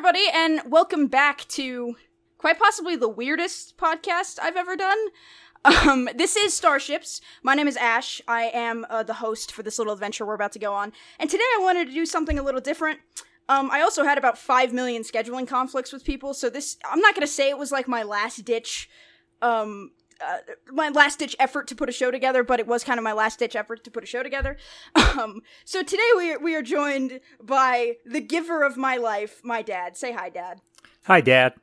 everybody, and welcome back to quite possibly the weirdest podcast I've ever done. Um, this is Starships. My name is Ash. I am uh, the host for this little adventure we're about to go on. And today I wanted to do something a little different. Um, I also had about 5 million scheduling conflicts with people, so this, I'm not gonna say it was like my last ditch, um, uh, my last ditch effort to put a show together, but it was kind of my last ditch effort to put a show together. Um, so today we we are joined by the giver of my life, my dad. Say hi, dad. Hi, Dad.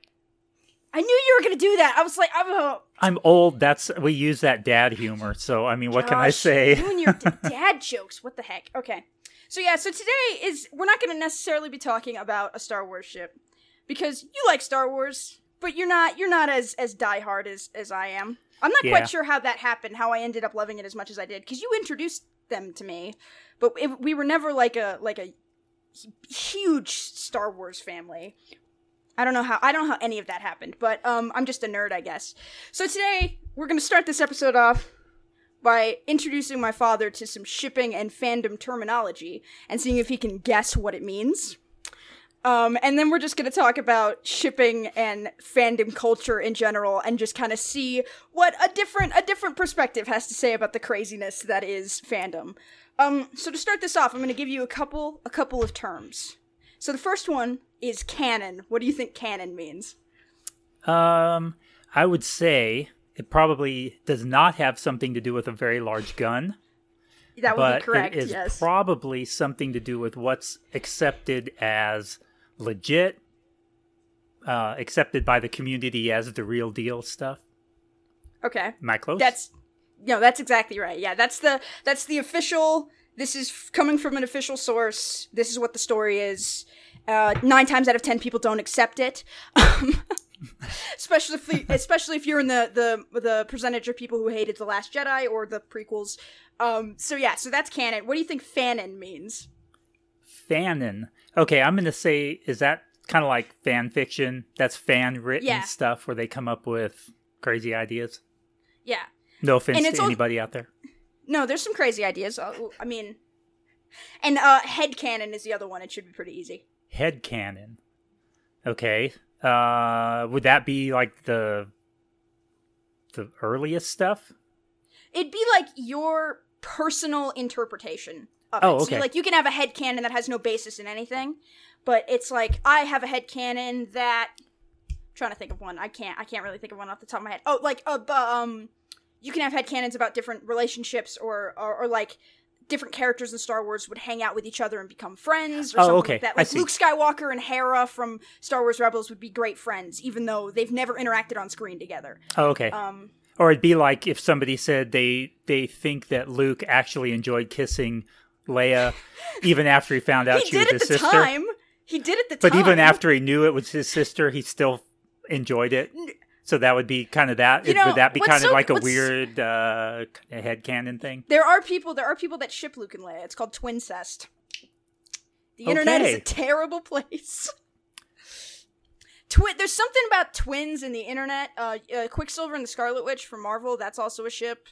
I knew you were gonna do that. I was like, I'm a I'm old. That's we use that dad humor. So I mean, what can I say? You and your d- dad jokes. What the heck? Okay. So yeah, so today is we're not going to necessarily be talking about a Star Wars ship because you like Star Wars, but you're not you're not as as diehard as as I am. I'm not Yeah. quite sure how that happened, how I ended up loving it as much as I did because you introduced them to me, but it, we were never like a like a huge Star Wars family. I don't know how I don't know how any of that happened, but um I'm just a nerd, I guess. So today we're going to start this episode off by introducing my father to some shipping and fandom terminology and seeing if he can guess what it means. Um, and then we're just going to talk about shipping and fandom culture in general, and just kind of see what a different a different perspective has to say about the craziness that is fandom. Um, so to start this off, I'm going to give you a couple a couple of terms. So the first one is canon. What do you think canon means? Um, I would say it probably does not have something to do with a very large gun, That would but be correct. it is yes. probably something to do with what's accepted as legit, uh, accepted by the community as the real deal stuff. okay. Am I close? That's no, that's exactly right. Yeah, that's the that's the official. This is f- coming from an official source. This is what the story is. Uh, nine times out of ten, people don't accept it. Um, especially if especially if you're in the the the percentage of people who hated the Last Jedi or the prequels. Um, so yeah, so that's canon. What do you think fanon means? Fanon. Okay, I'm gonna say is that kind of like fan fiction? That's fan written Yeah. stuff where they come up with crazy ideas. Yeah. No offense to it's al- anybody out there. No, there's some crazy ideas. Uh, I mean, and uh, head canon is the other one. It should be pretty easy. Head canon. Okay. Uh would that be like the the earliest stuff? It'd be like your personal interpretation of Oh, it. So okay. like you can have a head canon that has no basis in anything, but it's like I have a head canon that I'm trying to think of one. I can't I can't really think of one off the top of my head. Oh, like uh, um you can have head canons about different relationships or, or or like different characters in Star Wars would hang out with each other and become friends or Oh, something okay. like that. Like. Luke Skywalker and Hera from Star Wars Rebels would be great friends, even though they've never interacted on screen together. Oh, okay. Um or it'd be like if somebody said they they think that Luke actually enjoyed kissing Leia even after he found out he she was did at his the sister. time. He did at the But time. But even after he knew it was his sister, he still enjoyed it. So that would be kind of that. You know, would that be kind of like a weird uh, head thing? there are people, there are people that ship Luke and Leia. It's called twincest. The internet is a terrible place. Twin, there's something about twins in the internet. Uh, uh, Quicksilver and the Scarlet Witch from Marvel. That's also a ship.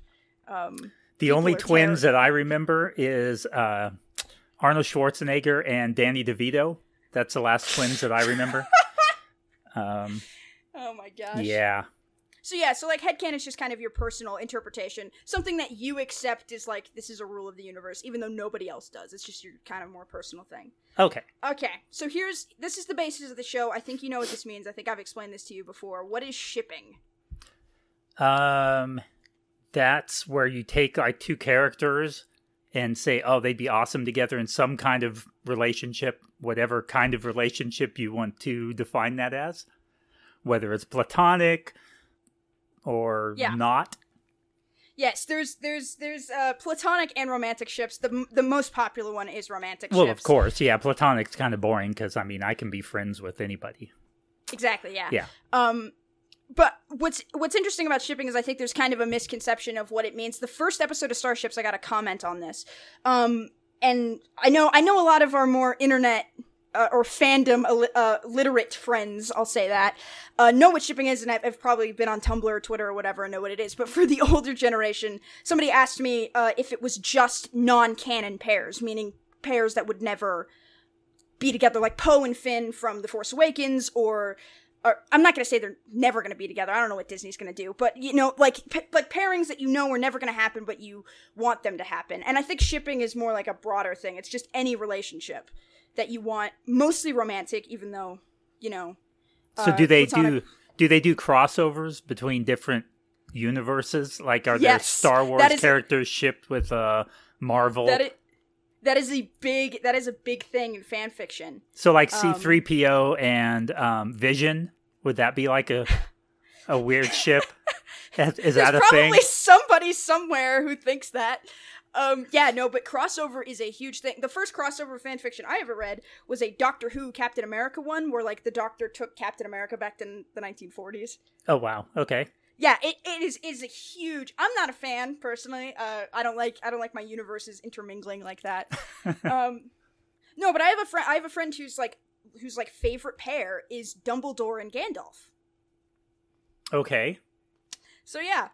Um, The People only twins that I remember is uh, Arnold Schwarzenegger and Danny DeVito. That's the last twins that I remember. um, oh my gosh. yeah. So yeah, so like headcanon is just kind of your personal interpretation. Something that you accept is like this is a rule of the universe, even though nobody else does. It's just your kind of more personal thing. Okay. Okay, so here's this is the basis of the show. I think you know what this means. I think I've explained this to you before. What is shipping? Um, that's where you take like two characters and say, oh, they'd be awesome together in some kind of relationship, whatever kind of relationship you want to define that as, whether it's platonic or Yeah. not. Yes, there's there's there's uh, platonic and romantic ships. The the most popular one is romantic Well, ships. of course, yeah. Platonic's kind of boring because I mean, I can be friends with anybody. Exactly, yeah. Yeah. Um but what's what's interesting about shipping is I think there's kind of a misconception of what it means. The first episode of Starships I got a comment on this. Um and I know I know a lot of our more internet uh, or fandom uh, uh, literate friends, I'll say that, uh, know what shipping is, and I've, I've probably been on Tumblr or Twitter or whatever and know what it is. But for the older generation, somebody asked me uh, if it was just non-canon pairs, meaning pairs that would never be together like Poe and Finn from The Force Awakens or or I'm not going to say they're never going to be together. I don't know what Disney's going to do, but you know, like p- like pairings that you know are never going to happen, but you want them to happen. And I think shipping is more like a broader thing. It's just any relationship that you want, mostly romantic, even though you know. So uh, do they platonic- do do they do crossovers between different universes? Like are there Star Wars characters shipped with uh Marvel? that? It, that is a big that is a big thing in fan fiction. so like um, C3PO and um Vision, would that be like a a weird ship? Is, is that There's a probably thing? somebody somewhere who thinks that. Um, yeah, no, but crossover is a huge thing. The first crossover fan fiction I ever read was a Doctor Who Captain America one, where like the Doctor took Captain America back to the 1940s. Oh wow. Okay. Yeah, it, it is is a huge. I'm not a fan personally. Uh, I don't like I don't like my universes intermingling like that. um, no, but I have a friend. I have a friend who's like whose like favorite pair is Dumbledore and Gandalf. Okay. So yeah.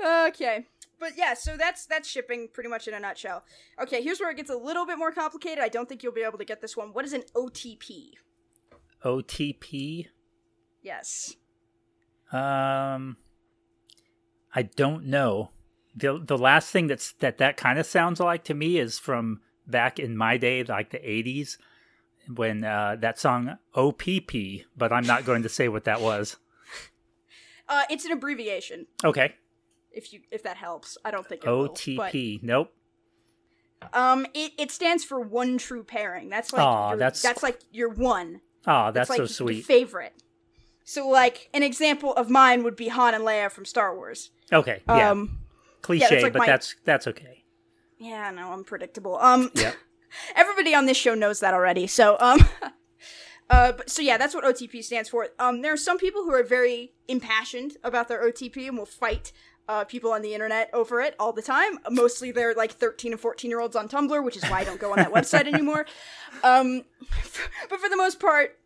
okay. But yeah, so that's that's shipping pretty much in a nutshell. Okay, here's where it gets a little bit more complicated. I don't think you'll be able to get this one. What is an OTP? OTP. Yes. Um, I don't know. the The last thing that's that that kind of sounds like to me is from back in my day, like the '80s, when uh, that song OPP. But I'm not going to say what that was. Uh, it's an abbreviation. Okay, If you if that helps, I don't think it will, OTP. Nope. um, it, it stands for one true pairing. That's like Aw, your, that's- that's like your one. Oh, that's like so your sweet. favorite. So like an example of mine would be Han and Leia from Star Wars. Okay, yeah, Um, cliche, like but my- that's that's okay. yeah, no, I'm predictable. Um, Yep. everybody on this show knows that already. So, um, uh, but so yeah, that's what OTP stands for. Um, there are some people who are very impassioned about their OTP and will fight uh, people on the internet over it all the time. Mostly they're like 13 and 14 year olds on Tumblr, which is why I don't go on that website anymore. Um, but for the most part,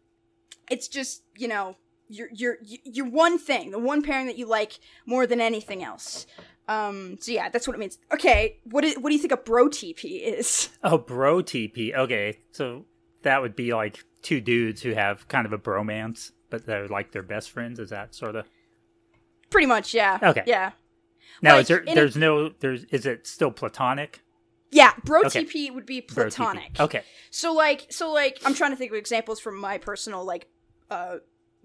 it's just you know your your your one thing, the one pairing that you like more than anything else. Um, so yeah, that's what it means. Okay, what is, what do you think a bro TP is? Oh, bro TP. Okay, so that would be like two dudes who have kind of a bromance, but they're like their best friends. Is that sort of? Pretty much, yeah. Okay. Yeah. Now, Like, is there? in a- There's no. There's. Is it still platonic? Yeah, bro Okay. TP would be platonic. Okay. So like so like I'm trying to think of examples from my personal like uh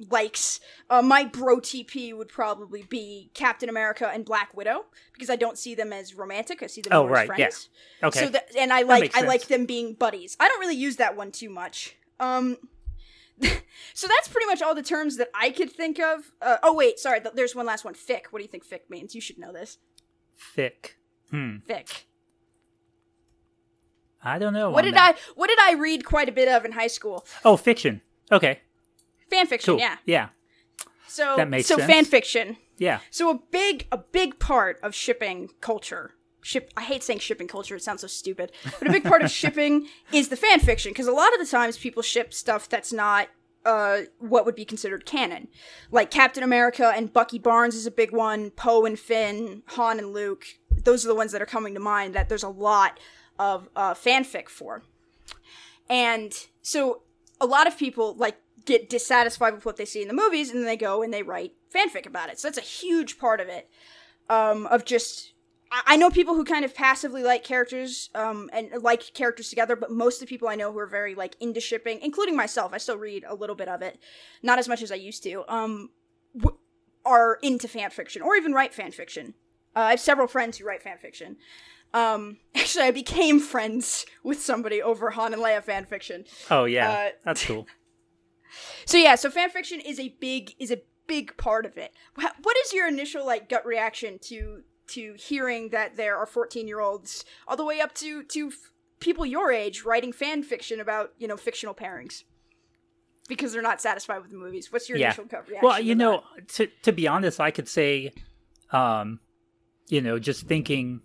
likes. Uh my bro TP would probably be Captain America and Black Widow because I don't see them as romantic. I see them Oh, more right, as yeah. friends. Okay. So that and I like I like them being buddies. I don't really use that one too much. Um so that's pretty much all the terms that I could think of. Uh, oh wait, sorry. th- There's one last one. Fic. What do you think fic means? You should know this. Thick. Hmm. Fic. I don't know. What did that. I what did I read quite a bit of in high school? Oh, fiction. Okay. Fan fiction, Cool. yeah. Yeah. So That makes so sense. fan fiction. Yeah. So a big a big part of shipping culture. Ship I hate saying shipping culture, it sounds so stupid. But a big part of shipping is the fan fiction because a lot of the times people ship stuff that's not uh, what would be considered canon. Like Captain America and Bucky Barnes is a big one, Poe and Finn, Han and Luke. Those are the ones that are coming to mind that there's a lot of uh, fanfic for. And so a lot of people like get dissatisfied with what they see in the movies and then they go and they write fanfic about it. So that's a huge part of it. Um, of just I- I know people who kind of passively like characters um, and like characters together, but most of the people I know who are very like into shipping, including myself, I still read a little bit of it, not as much as I used to, um, w- are into fan fiction or even write fan fiction. Uh, I have several friends who write fan fiction. Um, actually, I became friends with somebody over Han and Leia fan fiction. Oh yeah. Uh, That's cool. So yeah, so fan fiction is a big is a big part of it. What is your initial like gut reaction to to hearing that there are 14-year-olds all the way up to to f- people your age writing fan fiction about, you know, fictional pairings? Because they're not satisfied with the movies. What's your Yeah. initial gut reaction? Well, you to know, that? to to be honest, I could say, um, you know, just thinking,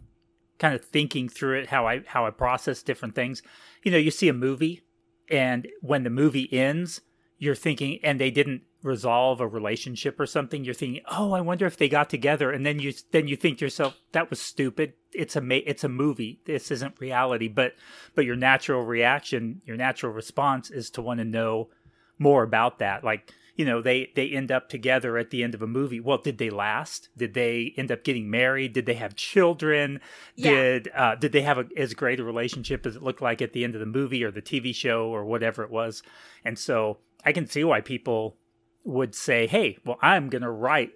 kind of thinking through it, how I how I process different things. You know, you see a movie, and when the movie ends, you're thinking, and they didn't resolve a relationship or something, you're thinking, "Oh, I wonder if they got together," and then you then you think to yourself, "That was stupid. It's a ma- it's a movie. This isn't reality." But but your natural reaction, your natural response is to want to know more about that. Like you know, they they end up together at the end of a movie. Well, did they last? Did they end up getting married? Did they have children? Yeah. Did uh, did they have a, as great a relationship as it looked like at the end of the movie or the TV show or whatever it was? And so I can see why people would say, "Hey, well, I'm going to write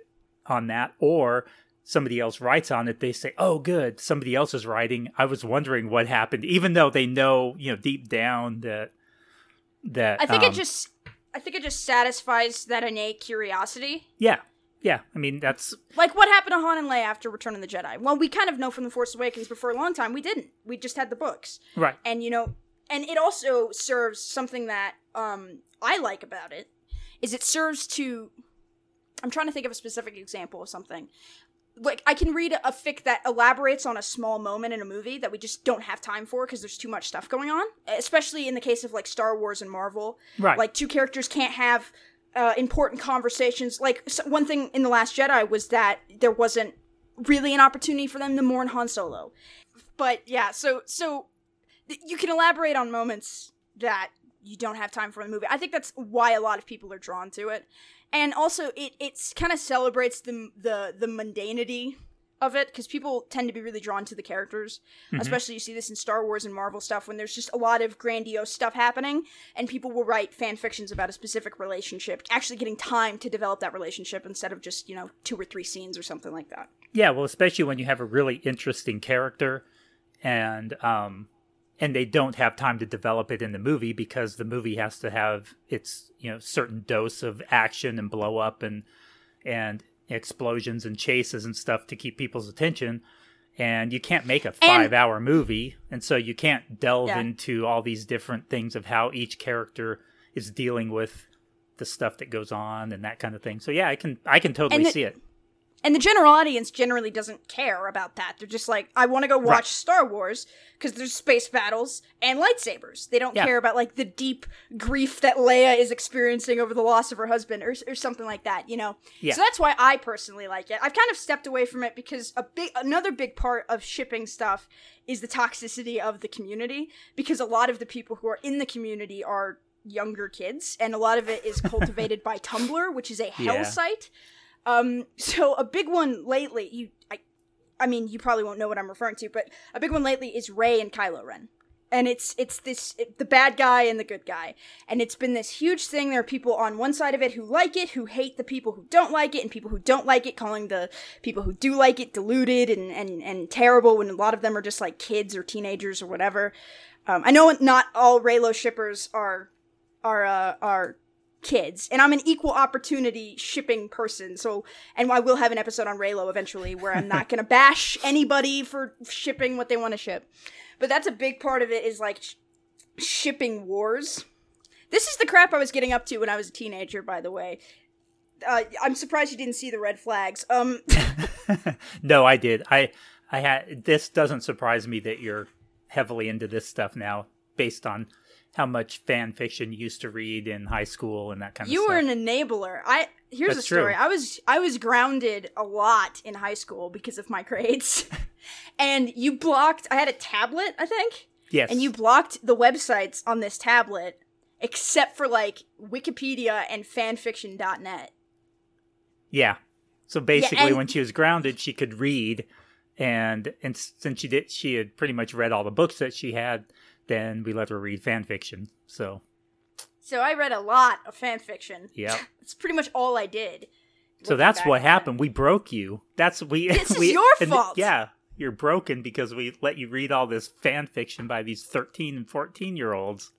on that," or somebody else writes on it. They say, "Oh, good, somebody else is writing." I was wondering what happened, even though they know, you know, deep down that that I think it um, just I think it just satisfies that innate curiosity. yeah, yeah. I mean, that's Like what happened to Han and Leia after Return of the Jedi? Well, we kind of know from The Force Awakens, but for a long time we didn't. We just had the books. right. And you know, and it also serves something that um I like about it is it serves to I'm trying to think of a specific example of something. Like I can read a fic that elaborates on a small moment in a movie that we just don't have time for because there's too much stuff going on. Especially in the case of like Star Wars and Marvel, Right. like two characters can't have uh, important conversations. Like s one thing in the Last Jedi was that there wasn't really an opportunity for them to mourn Han Solo. But yeah, so so th- you can elaborate on moments that you don't have time for the movie. I think that's why a lot of people are drawn to it, and also it it's kind of celebrates the the the mundanity of it because people tend to be really drawn to the characters. Especially you see this in Star Wars and Marvel stuff when there's just a lot of grandiose stuff happening, and people will write fan fictions about a specific relationship, actually getting time to develop that relationship instead of just you know two or three scenes or something like that. Yeah, well, especially when you have a really interesting character, and um, and they don't have time to develop it in the movie because the movie has to have its you know certain dose of action and blow up and and explosions and chases and stuff to keep people's attention. And you can't make a five hour movie, and so you can't delve Yeah. into all these different things of how each character is dealing with the stuff that goes on and that kind of thing. So yeah, I can I can totally the- see it. And the general audience generally doesn't care about that. They're just like, I want to go watch Right. Star Wars because there's space battles and lightsabers. They don't Yeah. care about like the deep grief that Leia is experiencing over the loss of her husband or, or something like that, you know. Yeah. So that's why I personally like it. I've kind of stepped away from it because a big another big part of shipping stuff is the toxicity of the community because a lot of the people who are in the community are younger kids and a lot of it is cultivated by Tumblr, which is a hell Yeah. site. Um, so a big one lately, you, I, I mean, you probably won't know what I'm referring to, but a big one lately is Rey and Kylo Ren, and it's it's this it, the bad guy and the good guy, and it's been this huge thing. There are people on one side of it who like it, who hate the people who don't like it, and people who don't like it calling the people who do like it deluded and and and terrible. When a lot of them are just like kids or teenagers or whatever. Um, I know not all Reylo shippers are are uh, are kids and i'm an equal opportunity shipping person so and i will have an episode on reylo eventually where i'm not gonna bash anybody for shipping what they want to ship. But that's a big part of it is like sh- shipping wars. This is the crap i was getting up to when i was a teenager by the way. Uh, i'm surprised you didn't see the red flags. Um no, I did. I I had this doesn't surprise me that you're heavily into this stuff now based on how much fan fiction you used to read in high school and that kind of stuff. you were an enabler i here's That's a story true. i was i was grounded a lot in high school because of my grades and you blocked i had a tablet i think yes. and you blocked the websites on this tablet except for like wikipedia and fanfiction.net Yeah. So basically and- when she was grounded, she could read and and since she did she had pretty much read all the books that she had, then we let her read fan fiction. So, so i read a lot of fan fiction. yeah. it's pretty much all i did So that's what it. happened. We broke you. That's we. This is your fault. Yeah, you're broken because we let you read all this fan fiction by these 13 and 14 year olds.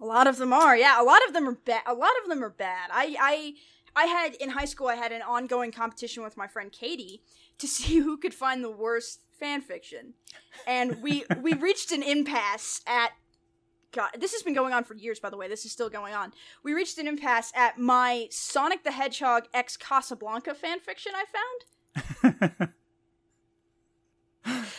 A lot of them are, yeah. A lot of them are bad. A lot of them are bad. I, I, I had in high school. I had an ongoing competition with my friend Katie to see who could find the worst fan fiction, and we we reached an impasse at. God, this has been going on for years. By the way, this is still going on. We reached an impasse at my Sonic the Hedgehog X Casablanca fan fiction I found.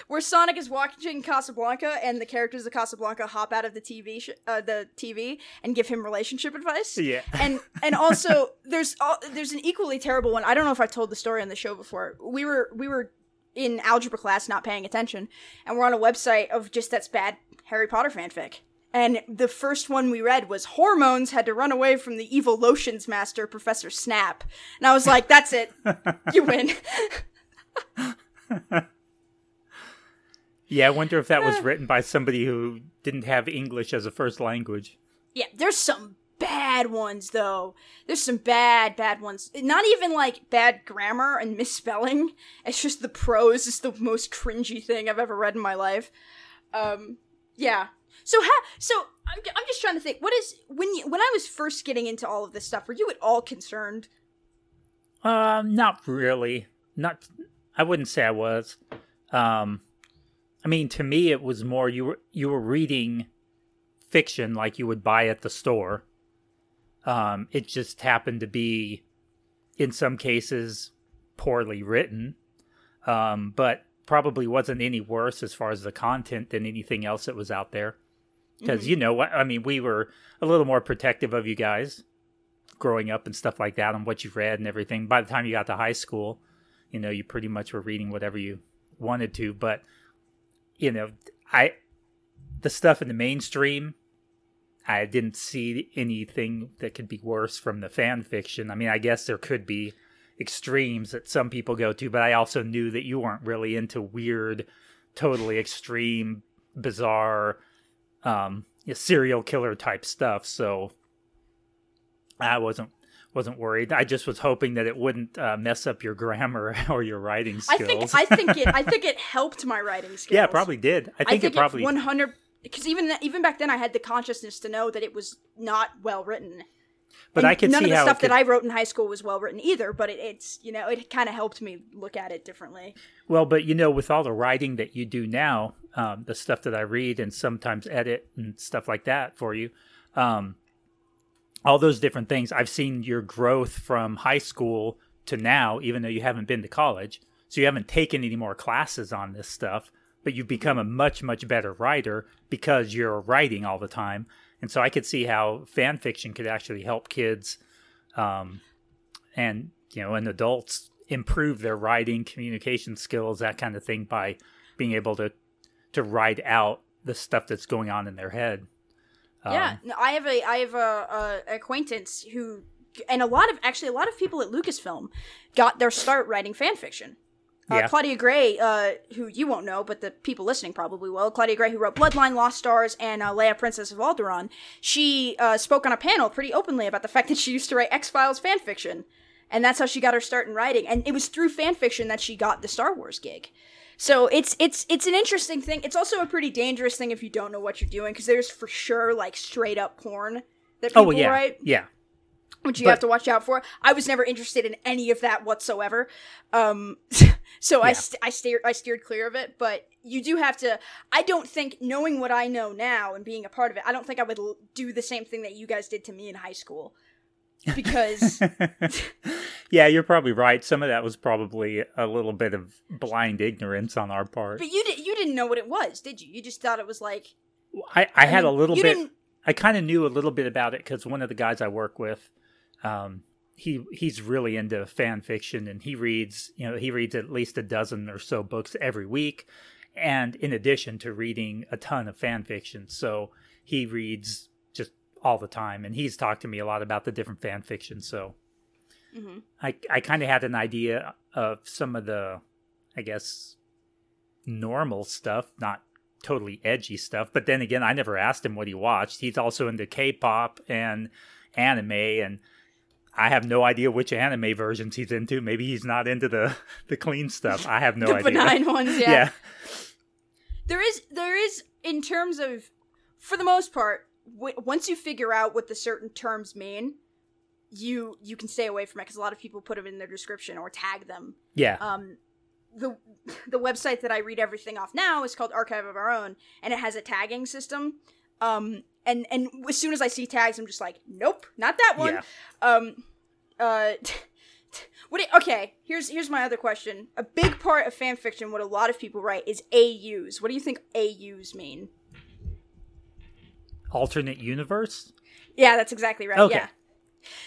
where Sonic is watching Casablanca and the characters of Casablanca hop out of the TV sh- uh, the TV and give him relationship advice. Yeah. and and also there's uh, there's an equally terrible one. I don't know if I told the story on the show before. We were we were in algebra class not paying attention, and we're on a website of just that's bad Harry Potter fanfic. And the first one we read was Hormones had to run away from the evil lotions master, Professor Snap. And I was like, that's it. You win. Yeah, I wonder if that was uh. written by somebody who didn't have English as a first language. yeah, there's some bad ones, though. There's some bad, bad ones. Not even like bad grammar and misspelling. It's just the prose is the most cringy thing I've ever read in my life. Um, yeah. So how? So I'm, I'm just trying to think. What is when you when I was first getting into all of this stuff? Were you at all concerned? Um, not really. Not. I wouldn't say I was. Um, I mean, to me, it was more you were you were reading fiction like you would buy at the store. Um, it just happened to be, in some cases, poorly written, um, but probably wasn't any worse as far as the content than anything else that was out there. Because you know what I mean, we were a little more protective of you guys growing up and stuff like that, and what you read and everything. By the time you got to high school, you know, you pretty much were reading whatever you wanted to. But you know, I the stuff in the mainstream, I didn't see anything that could be worse from the fan fiction. I mean, I guess there could be extremes that some people go to, but I also knew that you weren't really into weird, totally extreme, bizarre, um, serial killer type stuff. So I wasn't wasn't worried. I just was hoping that it wouldn't uh, mess up your grammar or your writing skills. I think I think it I think it helped my writing skills. yeah, it probably did. I think, it probably. one hundred because even even back then I had the consciousness to know that it was not well written. but And I could none see of the how stuff could, that I wrote in high school was well written either. But it, it's you know it kind of helped me look at it differently. Well, but you know, with all the writing that you do now, um, the stuff that I read and sometimes edit and stuff like that for you, um, all those different things, I've seen your growth from high school to now, even though you haven't been to college. So you haven't taken any more classes on this stuff, but you've become a much, much better writer because you're writing all the time. And so I could see how fan fiction could actually help kids um, and you know and adults improve their writing communication skills that kind of thing by being able to to write out the stuff that's going on in their head Um, yeah, no, I have a I have a, a acquaintance who, and a lot of actually a lot of people at Lucasfilm got their start writing fan fiction. Uh, Yeah. Claudia Gray, uh, who you won't know, but the people listening probably will. Claudia Gray, who wrote Bloodline, Lost Stars, and uh, Leia, Princess of Alderaan, she uh, spoke on a panel pretty openly about the fact that she used to write X Files fan fiction, and that's how she got her start in writing. And it was through fan fiction that she got the Star Wars gig. So it's it's it's an interesting thing. It's also a pretty dangerous thing if you don't know what you're doing, because there's for sure like straight up porn that people oh yeah write yeah which you But- have to watch out for. I was never interested in any of that whatsoever. Um, so I st- I steered I steered clear of it. But you do have to. I don't think knowing what I know now and being a part of it, I don't think I would l- do the same thing that you guys did to me in high school. Because yeah you're probably right some of that was probably a little bit of blind ignorance on our part but you did you didn't know what it was, did you? You just thought it was like i, I had a little bit I kind of knew a little bit about it because one of the guys I work with, um, he he's really into fan fiction and he reads you know he reads at least a dozen or so books every week, and in addition to reading a ton of fan fiction, so he reads just all the time and he's talked to me a lot about the different fan fiction. So Mhm. I I kind of had an idea of some of the, I guess, normal stuff, not totally edgy stuff. But then again, I never asked him what he watched. He's also into K-pop and anime, and I have no idea which anime versions he's into. Maybe he's not into the the clean stuff. I have no the idea. benign ones. Yeah. yeah. there is there is in terms of for the most part w- once you figure out what the certain terms mean you you can stay away from it because a lot of people put them in their description or tag them yeah, um the the website that i read everything off now is called archive of our own and it has a tagging system um and and as soon as i see tags i'm just like nope not that one yeah. um uh What? Do, okay, here's here's my other question. A big part of fan fiction, what a lot of people write, is AUs. What do you think AUs mean? Alternate universe. Yeah, that's exactly right. Okay. Yeah.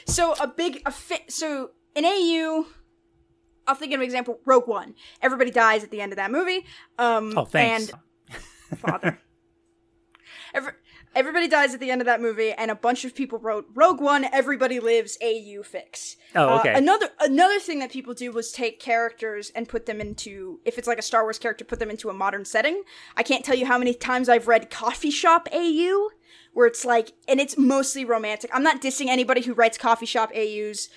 So a big a fi- so an AU. I'll think of an example. Rogue One. Everybody dies at the end of that movie. Um, Oh, thanks. And father. Every, everybody dies at the end of that movie, and a bunch of people wrote Rogue One. Everybody lives. AU fix. Oh, Uh, okay. another another thing that people do was take characters and put them into if it's like a Star Wars character, put them into a modern setting. I can't tell you how many times I've read Coffee Shop AU, where it's like, and it's mostly romantic. I'm not dissing anybody who writes Coffee Shop AUs.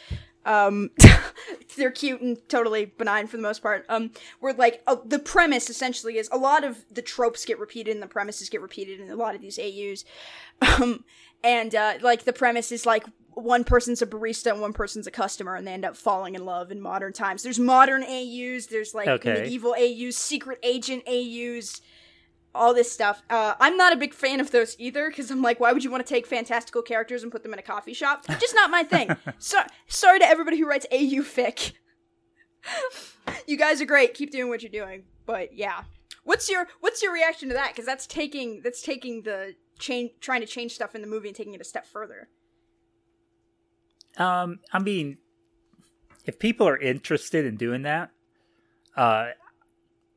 Um, they're cute and totally benign for the most part. Um, where like uh, the premise essentially is a lot of the tropes get repeated and the premises get repeated in a lot of these AUs. Um, and uh, like the premise is like one person's a barista and one person's a customer, and they end up falling in love in modern times. There's modern AUs, there's like Okay. medieval AUs, secret agent AUs, all this stuff. Uh, I'm not a big fan of those either because I'm like, why would you want to take fantastical characters and put them in a coffee shop? Just not my thing. so sorry to everybody who writes AU fic. you guys are great. Keep doing what you're doing. But yeah, what's your what's your reaction to that? Because that's taking that's taking the change, trying to change stuff in the movie and taking it a step further. Um, I mean, if people are interested in doing that, uh,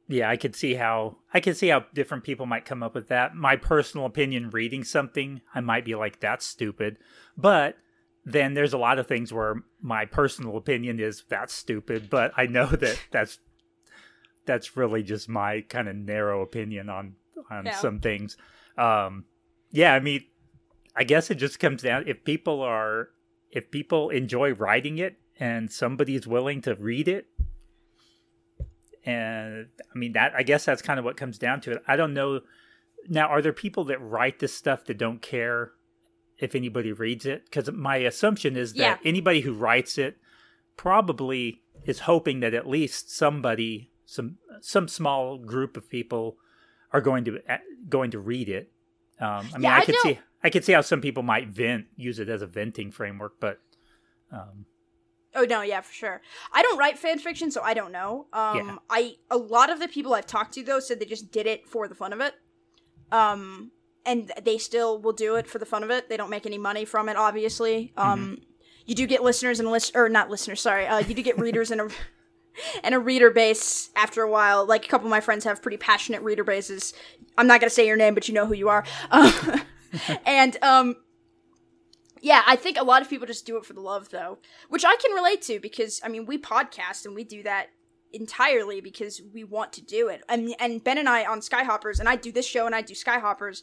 yeah, I could see how I could see how different people might come up with that. My personal opinion, reading something, I might be like, "That's stupid," but then there's a lot of things where my personal opinion is that's stupid, but I know that that's that's really just my kind of narrow opinion on on Yeah. some things. Um, yeah, I mean, I guess it just comes down if people are if people enjoy writing it and somebody's willing to read it and i mean that i guess that's kind of what comes down to it. I don't know. Now are there people that write this stuff that don't care if anybody reads it? Because my assumption is that Yeah. anybody who writes it probably is hoping that at least somebody some some small group of people are going to uh, going to read it. Um, i mean Yeah, i I could see i could see how some people might vent use it as a venting framework but um, Oh no, yeah, for sure. I don't write fan fiction, so I don't know. Um, Yeah. I a lot of the people I've talked to though said they just did it for the fun of it. Um, and they still will do it for the fun of it. They don't make any money from it, obviously. Um, you do get listeners and list or not listeners, sorry. Uh, you do get readers and a and a reader base after a while. Like a couple of my friends have pretty passionate reader bases. I'm not gonna say your name, but you know who you are. Uh, and um, yeah, I think a lot of people just do it for the love, though, which I can relate to because I mean we podcast and we do that entirely because we want to do it. And and Ben and I on Skyhoppers, and I do this show and I do Skyhoppers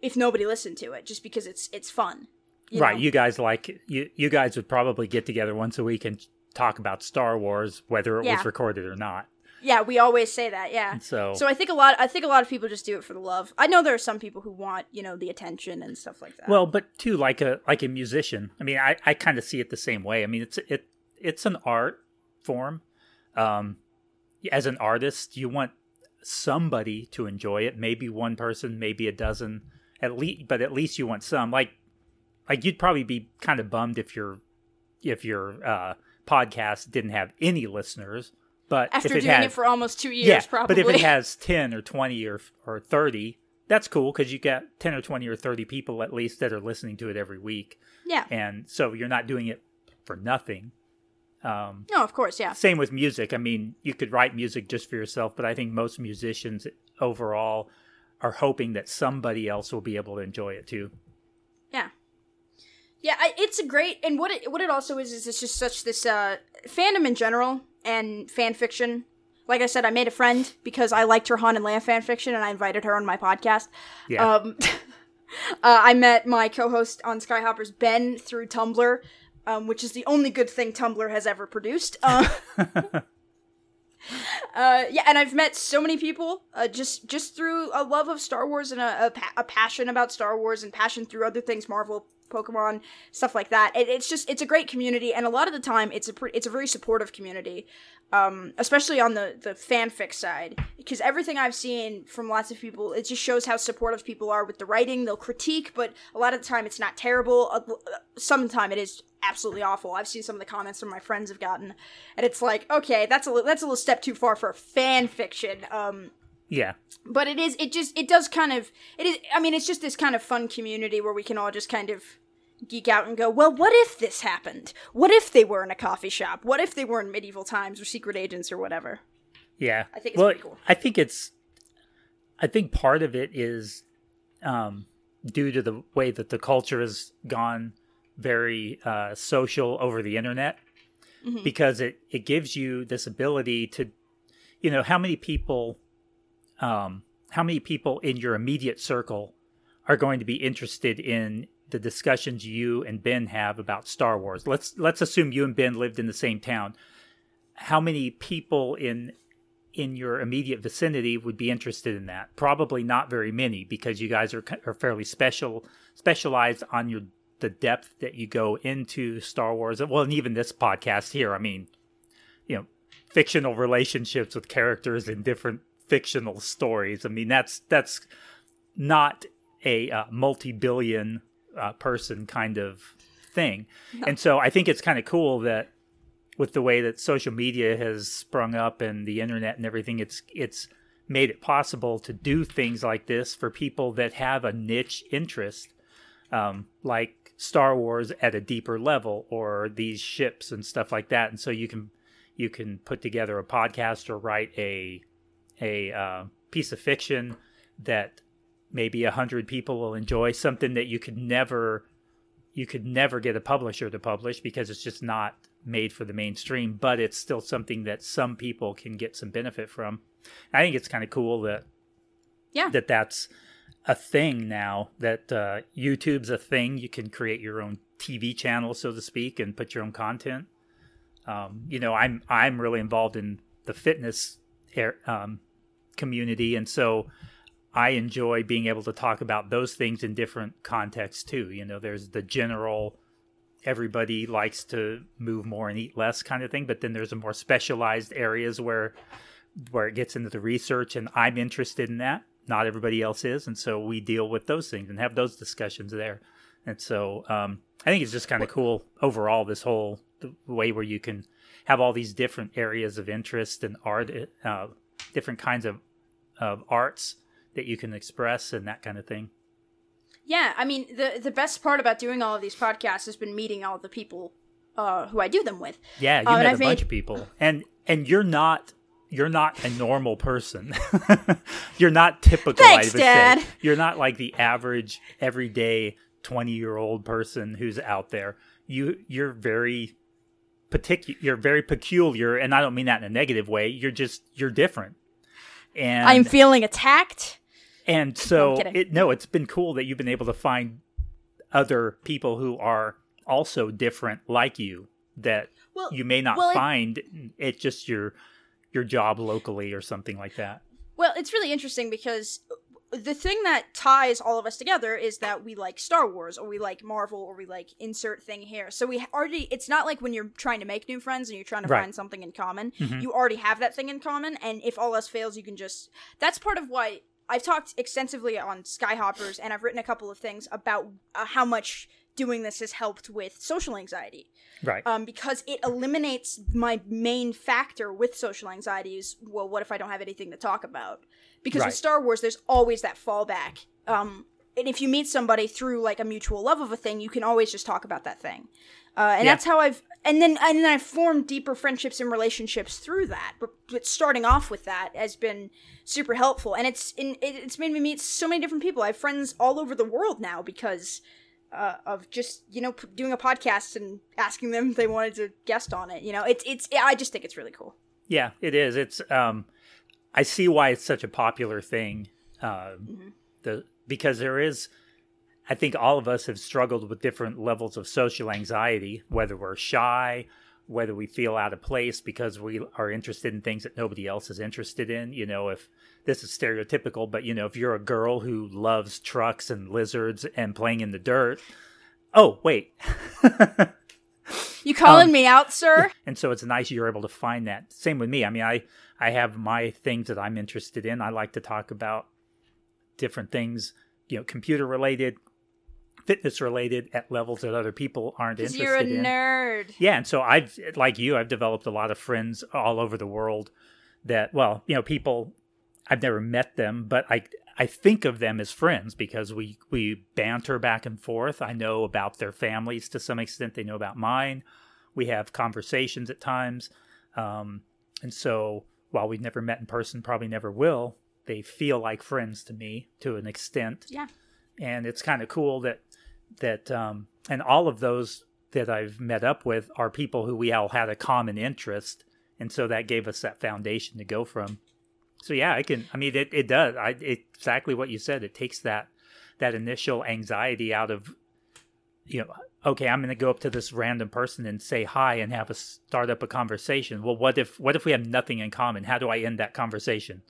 if nobody listened to it, just because it's it's fun. you right know? you guys like you you guys would probably get together once a week and talk about star wars whether it Yeah. was recorded or not Yeah, we always say that. Yeah. so, So I think a lot. I think a lot of people just do it for the love. I know there are some people who want, you know, the attention and stuff like that. well but too like a like a musician i mean i i kind of see it the same way i mean it's it it's an art form um as an artist you want somebody to enjoy it maybe one person maybe a dozen at least but at least you want some like like you'd probably be kind of bummed if your if your uh podcast didn't have any listeners but after if it doing had it for almost two years, yeah, probably. but if it has 10 or 20 or, or 30, that's cool because you got 10 or 20 or 30 people at least that are listening to it every week. yeah. And so you're not doing it for nothing. Um, No, of course, yeah. same with music. I mean, you could write music just for yourself, but I think most musicians overall are hoping that somebody else will be able to enjoy it too. Yeah. Yeah, I, it's a great, and what it what it also is is it's just such this uh, fandom in general and fan fiction. Like I said, I made a friend because I liked her Han and Leia fan fiction, and I invited her on my podcast. Yeah. Um, uh, I met my co-host on Skyhoppers, Ben, through Tumblr, um, which is the only good thing Tumblr has ever produced. Uh, uh, yeah, and I've met so many people uh, just just through a love of Star Wars and a, a, pa- a passion about Star Wars and passion through other things, Marvel, Pokemon, stuff like that. It, it's just it's a great community, and a lot of the time it's a pre- it's a very supportive community, um, especially on the the fanfic side, because everything I've seen from lots of people, it just shows how supportive people are with the writing. They'll critique, but a lot of the time it's not terrible. Uh, Sometimes it is absolutely awful. I've seen some of the comments from my friends have gotten, and it's like, okay, that's a li- that's a little step too far for fan fiction. Um, Yeah. but it is it just it does kind of it is i mean it's just this kind of fun community where we can all just kind of geek out and go well what if this happened what if they were in a coffee shop what if they were in medieval times or secret agents or whatever Yeah. I think it's well, pretty cool. I think it's I think part of it is um due to the way that the culture has gone very uh social over the internet Mm-hmm. because it it gives you this ability to you know how many people um how many people in your immediate circle are going to be interested in the discussions you and Ben have about Star Wars. Let's let's assume you and Ben lived in the same town. How many people in in your immediate vicinity would be interested in that? Probably not very many because you guys are are fairly special specialized on your the depth that you go into Star Wars. Well, and even this podcast here, I mean, you know, fictional relationships with characters in different fictional stories. I mean, that's that's not a uh, multi-billion uh, person kind of thing. And so I think it's kind of cool that with the way that social media has sprung up and the internet and everything, it's it's made it possible to do things like this for people that have a niche interest, um, like Star Wars at a deeper level or these ships and stuff like that. And so you can you can put together a podcast or write a a uh, piece of fiction that maybe a hundred people will enjoy something that you could never you could never get a publisher to publish because it's just not made for the mainstream but it's still something that some people can get some benefit from. I think it's kind of cool that Yeah. that that's a thing now that uh, youtube's a thing. You can create your own tv channel so to speak and put your own content. Um, you know i'm i'm really involved in the fitness air, um, community and so i enjoy being able to talk about those things in different contexts too. You know there's the general everybody likes to move more and eat less kind of thing but then there's a more specialized areas where where it gets into the research and i'm interested in that. Not everybody else is and so we deal with those things and have those discussions there. And so um, i think it's just kind of cool overall this whole the way where you can have all these different areas of interest and art uh, different kinds of of arts that you can express and that kind of thing yeah i mean the the best part about doing all of these podcasts has been meeting all the people uh, who i do them with Yeah, you Um, met a I've bunch made- of people, and and you're not you're not a normal person. you're not typical. Thanks, I would Dad. Say. You're not like the average everyday twenty year old person who's out there. You you're very particular. You're very peculiar, and I don't mean that in a negative way. You're just you're different. And i'm feeling attacked and so kidding. it no, it's been cool that you've been able to find other people who are also different like you that Well- you may not well, find it just your your job locally or something like that. Well, it's really interesting because the thing that ties all of us together is that we like Star Wars or we like Marvel or we like insert thing here. So we already it's not like when you're trying to make new friends and you're trying to Right. find something in common. Mhm. You already have that thing in common and if all else fails you can just That's part of why I've talked extensively on Skyhoppers and I've written a couple of things about uh, how much doing this has helped with social anxiety Right. um, because it eliminates my main factor with social anxiety is well what if i don't have anything to talk about because Right. with star wars there's always that fallback um, and if you meet somebody through like a mutual love of a thing you can always just talk about that thing uh, and Yeah. that's how i've and then and then i've formed deeper friendships and relationships through that but, but starting off with that has been super helpful and it's in, it's made me meet so many different people i have friends all over the world now because uh, of just you know p- doing a podcast and asking them if they wanted to guest on it. You know, it's it's I just think it's really cool. Yeah, it is. It's um I see why it's such a popular thing. Um the because there is I think all of us have struggled with different levels of social anxiety, whether we're shy, whether we feel out of place because we are interested in things that nobody else is interested in. You know, if this is stereotypical, but you know, if you're a girl who loves trucks and lizards and playing in the dirt, oh, wait. You calling Um, me out, sir? and so it's nice you're able to find that same with me i mean i i have my things that i'm interested in i like to talk about different things you know computer related fitness related at levels that other people aren't interested you're a in. nerd. Yeah, and so I've like you, I've developed a lot of friends all over the world that well, you know, people I've never met them, but I I think of them as friends because we we banter back and forth. I know about their families to some extent. They know about mine. We have conversations at times, um, and so while we've never met in person, probably never will. They feel like friends to me to an extent Yeah. and it's kind of cool that that um, and all of those that I've met up with are people who we all had a common interest, and so that gave us that foundation to go from. So yeah, I can. I mean, it it does. I exactly what you said. It takes that that initial anxiety out of you know. Okay, I'm going to go up to this random person and say hi and have a start up a conversation. Well, what if what if we have nothing in common? How do I end that conversation?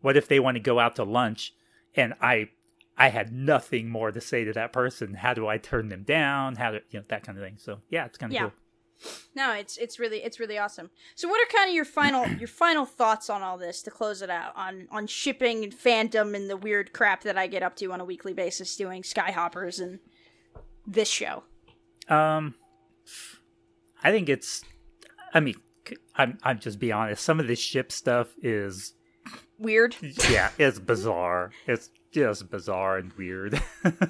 What if they want to go out to lunch and I I had nothing more to say to that person. How do I turn them down? How do you know that kind of thing? So yeah, it's kind of Yeah. cool. No, it's it's really it's really awesome. So, what are kind of your final your final thoughts on all this to close it out on on shipping and fandom and the weird crap that I get up to on a weekly basis doing skyhoppers and this show? Um, I think it's. I mean, I'm I'm just be honest. Some of this ship stuff is Weird. yeah, it's bizarre. It's just bizarre and weird.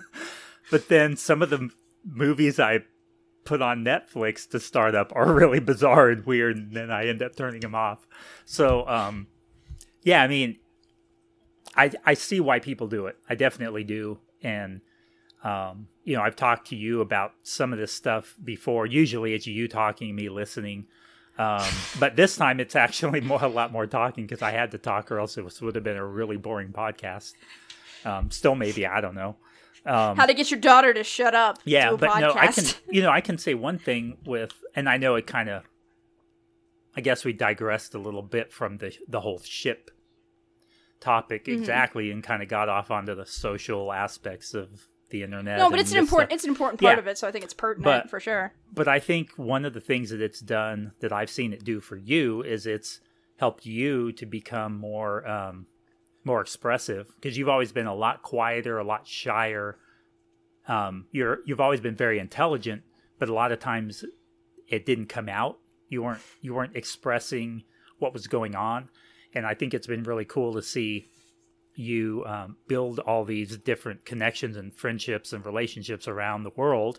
but then some of the movies I put on Netflix to start up are really bizarre and weird, and then I end up turning them off. So, um, yeah, I mean, I I see why people do it. I definitely do, and um, you know, I've talked to you about some of this stuff before. Usually, it's you talking, me listening. Um, but this time it's actually more a lot more talking because I had to talk, or else it was, would have been a really boring podcast. Um, still, maybe I don't know. Um, How to get your daughter to shut up? yeah, but podcast. no, I can. You know, I can say one thing with, and I know it kind of. I guess we digressed a little bit from the the whole ship topic Mm-hmm. exactly, and kind of got off onto the social aspects of the internet. No, but it's an important stuff. it's an important part Yeah. of it, so I think it's pertinent But- for sure. But I think one of the things that it's done that I've seen it do for you is it's helped you to become more um, more expressive because you've always been a lot quieter, a lot shyer. Um, you're you've always been very intelligent, but a lot of times it didn't come out. You weren't you weren't expressing what was going on, and I think it's been really cool to see you um, build all these different connections and friendships and relationships around the world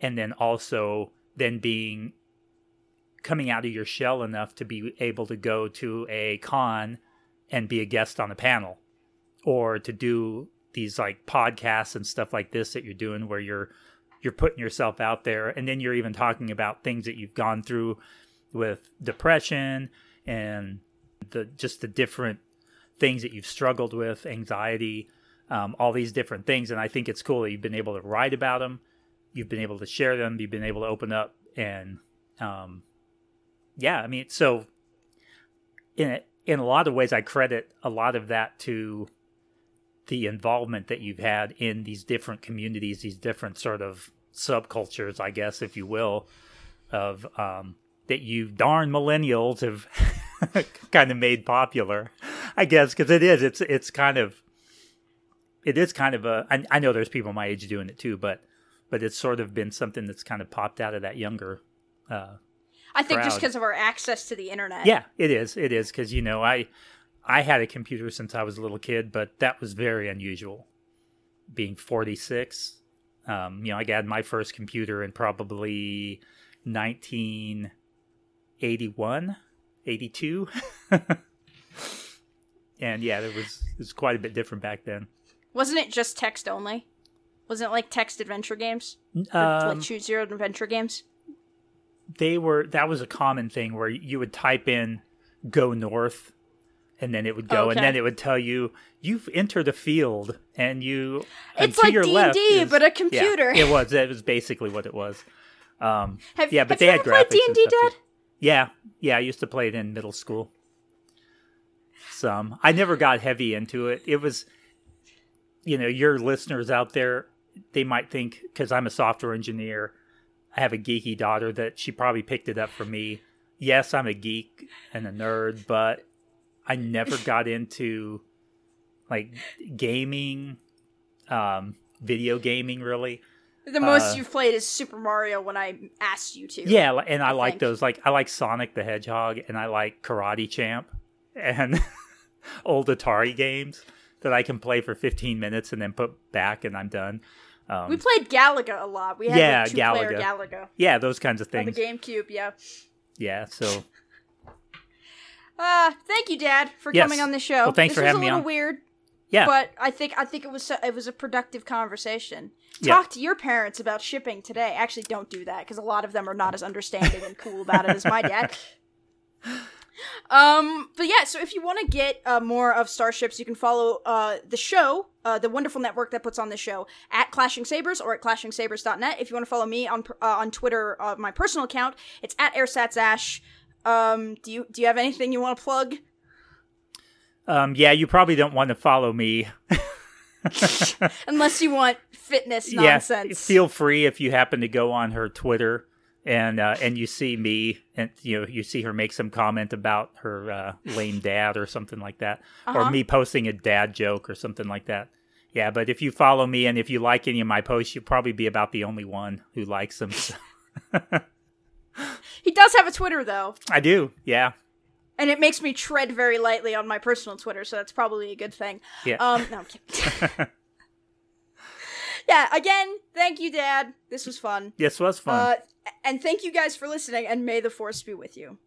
and then also then being coming out of your shell enough to be able to go to a con and be a guest on a panel or to do these like podcasts and stuff like this that you're doing where you're you're putting yourself out there and then you're even talking about things that you've gone through with depression and the just the different things that you've struggled with anxiety um, all these different things and i think it's cool that you've been able to write about them you've been able to share them you've been able to open up and um, yeah i mean so in a, in a lot of ways i credit a lot of that to the involvement that you've had in these different communities these different sort of subcultures i guess if you will of um, that you darn millennials have kind of made popular i guess because it is it's it's kind of it is kind of a I, I know there's people my age doing it too but but it's sort of been something that's kind of popped out of that younger uh I think just because of our access to the internet. yeah it is it is because you know i i had a computer since i was a little kid but that was very unusual being 46 um you know i got my first computer in probably 1981 82 and yeah it was it was quite a bit different back then Wasn't it just text only? Wasn't it like text adventure games? Um, like choose your own adventure games? They were that was a common thing where you would type in go north and then it would go Okay. and then it would tell you you've entered a field and you and It's to like D&D, is- but a yeah, computer. it was it was basically what it was um Have, yeah but they you had graphics and D&D, Dad? yeah yeah i used to play it in middle school some i never got heavy into it it was you know your listeners out there they might think because i'm a software engineer i have a geeky daughter that she probably picked it up from me yes i'm a geek and a nerd but i never got into like gaming um video gaming really The most Uh, you've played is Super Mario when I asked you to. Yeah, and I, I like think. those. Like I like Sonic the Hedgehog, and I like Karate Champ, and old Atari games that I can play for 15 minutes and then put back, and I'm done. Um, We played Galaga a lot. We had Yeah, like, Galaga. Galaga. yeah, those kinds of things. On the. GameCube, yeah. Yeah, so Uh, thank you, Dad, for Yes. coming on the show. Well, thanks this for was having a little weird, yeah, but I think I think it was it was a productive conversation. Yeah. Talk to your parents about shipping today. Actually, don't do that because a lot of them are not as understanding and cool about it as my dad. Um, but yeah, so if you want to get uh, more of Starships, you can follow uh, the show, uh, the wonderful network that puts on the show, at Clashing Sabers or at ClashingSabers.net. If you want to follow me on uh, on Twitter, uh, my personal account, it's at AirSatsAsh. Um, do you do you have anything you want to plug? um, yeah, you probably don't want to follow me. Unless you want fitness Yeah, nonsense. feel free if you happen to go on her Twitter and uh, and you see me and you know you see her make some comment about her uh, lame dad or something like that, or Uh-huh. me posting a dad joke or something like that. Yeah, but if you follow me and if you like any of my posts, you'll probably be about the only one who likes them. He does have a Twitter though, I do, yeah, and it makes me tread very lightly on my personal Twitter, so that's probably a good thing. yeah. Um, no, I'm kidding. yeah, again, thank you, Dad. This was fun. this was fun. Uh, and thank you guys for listening, and may the force be with you.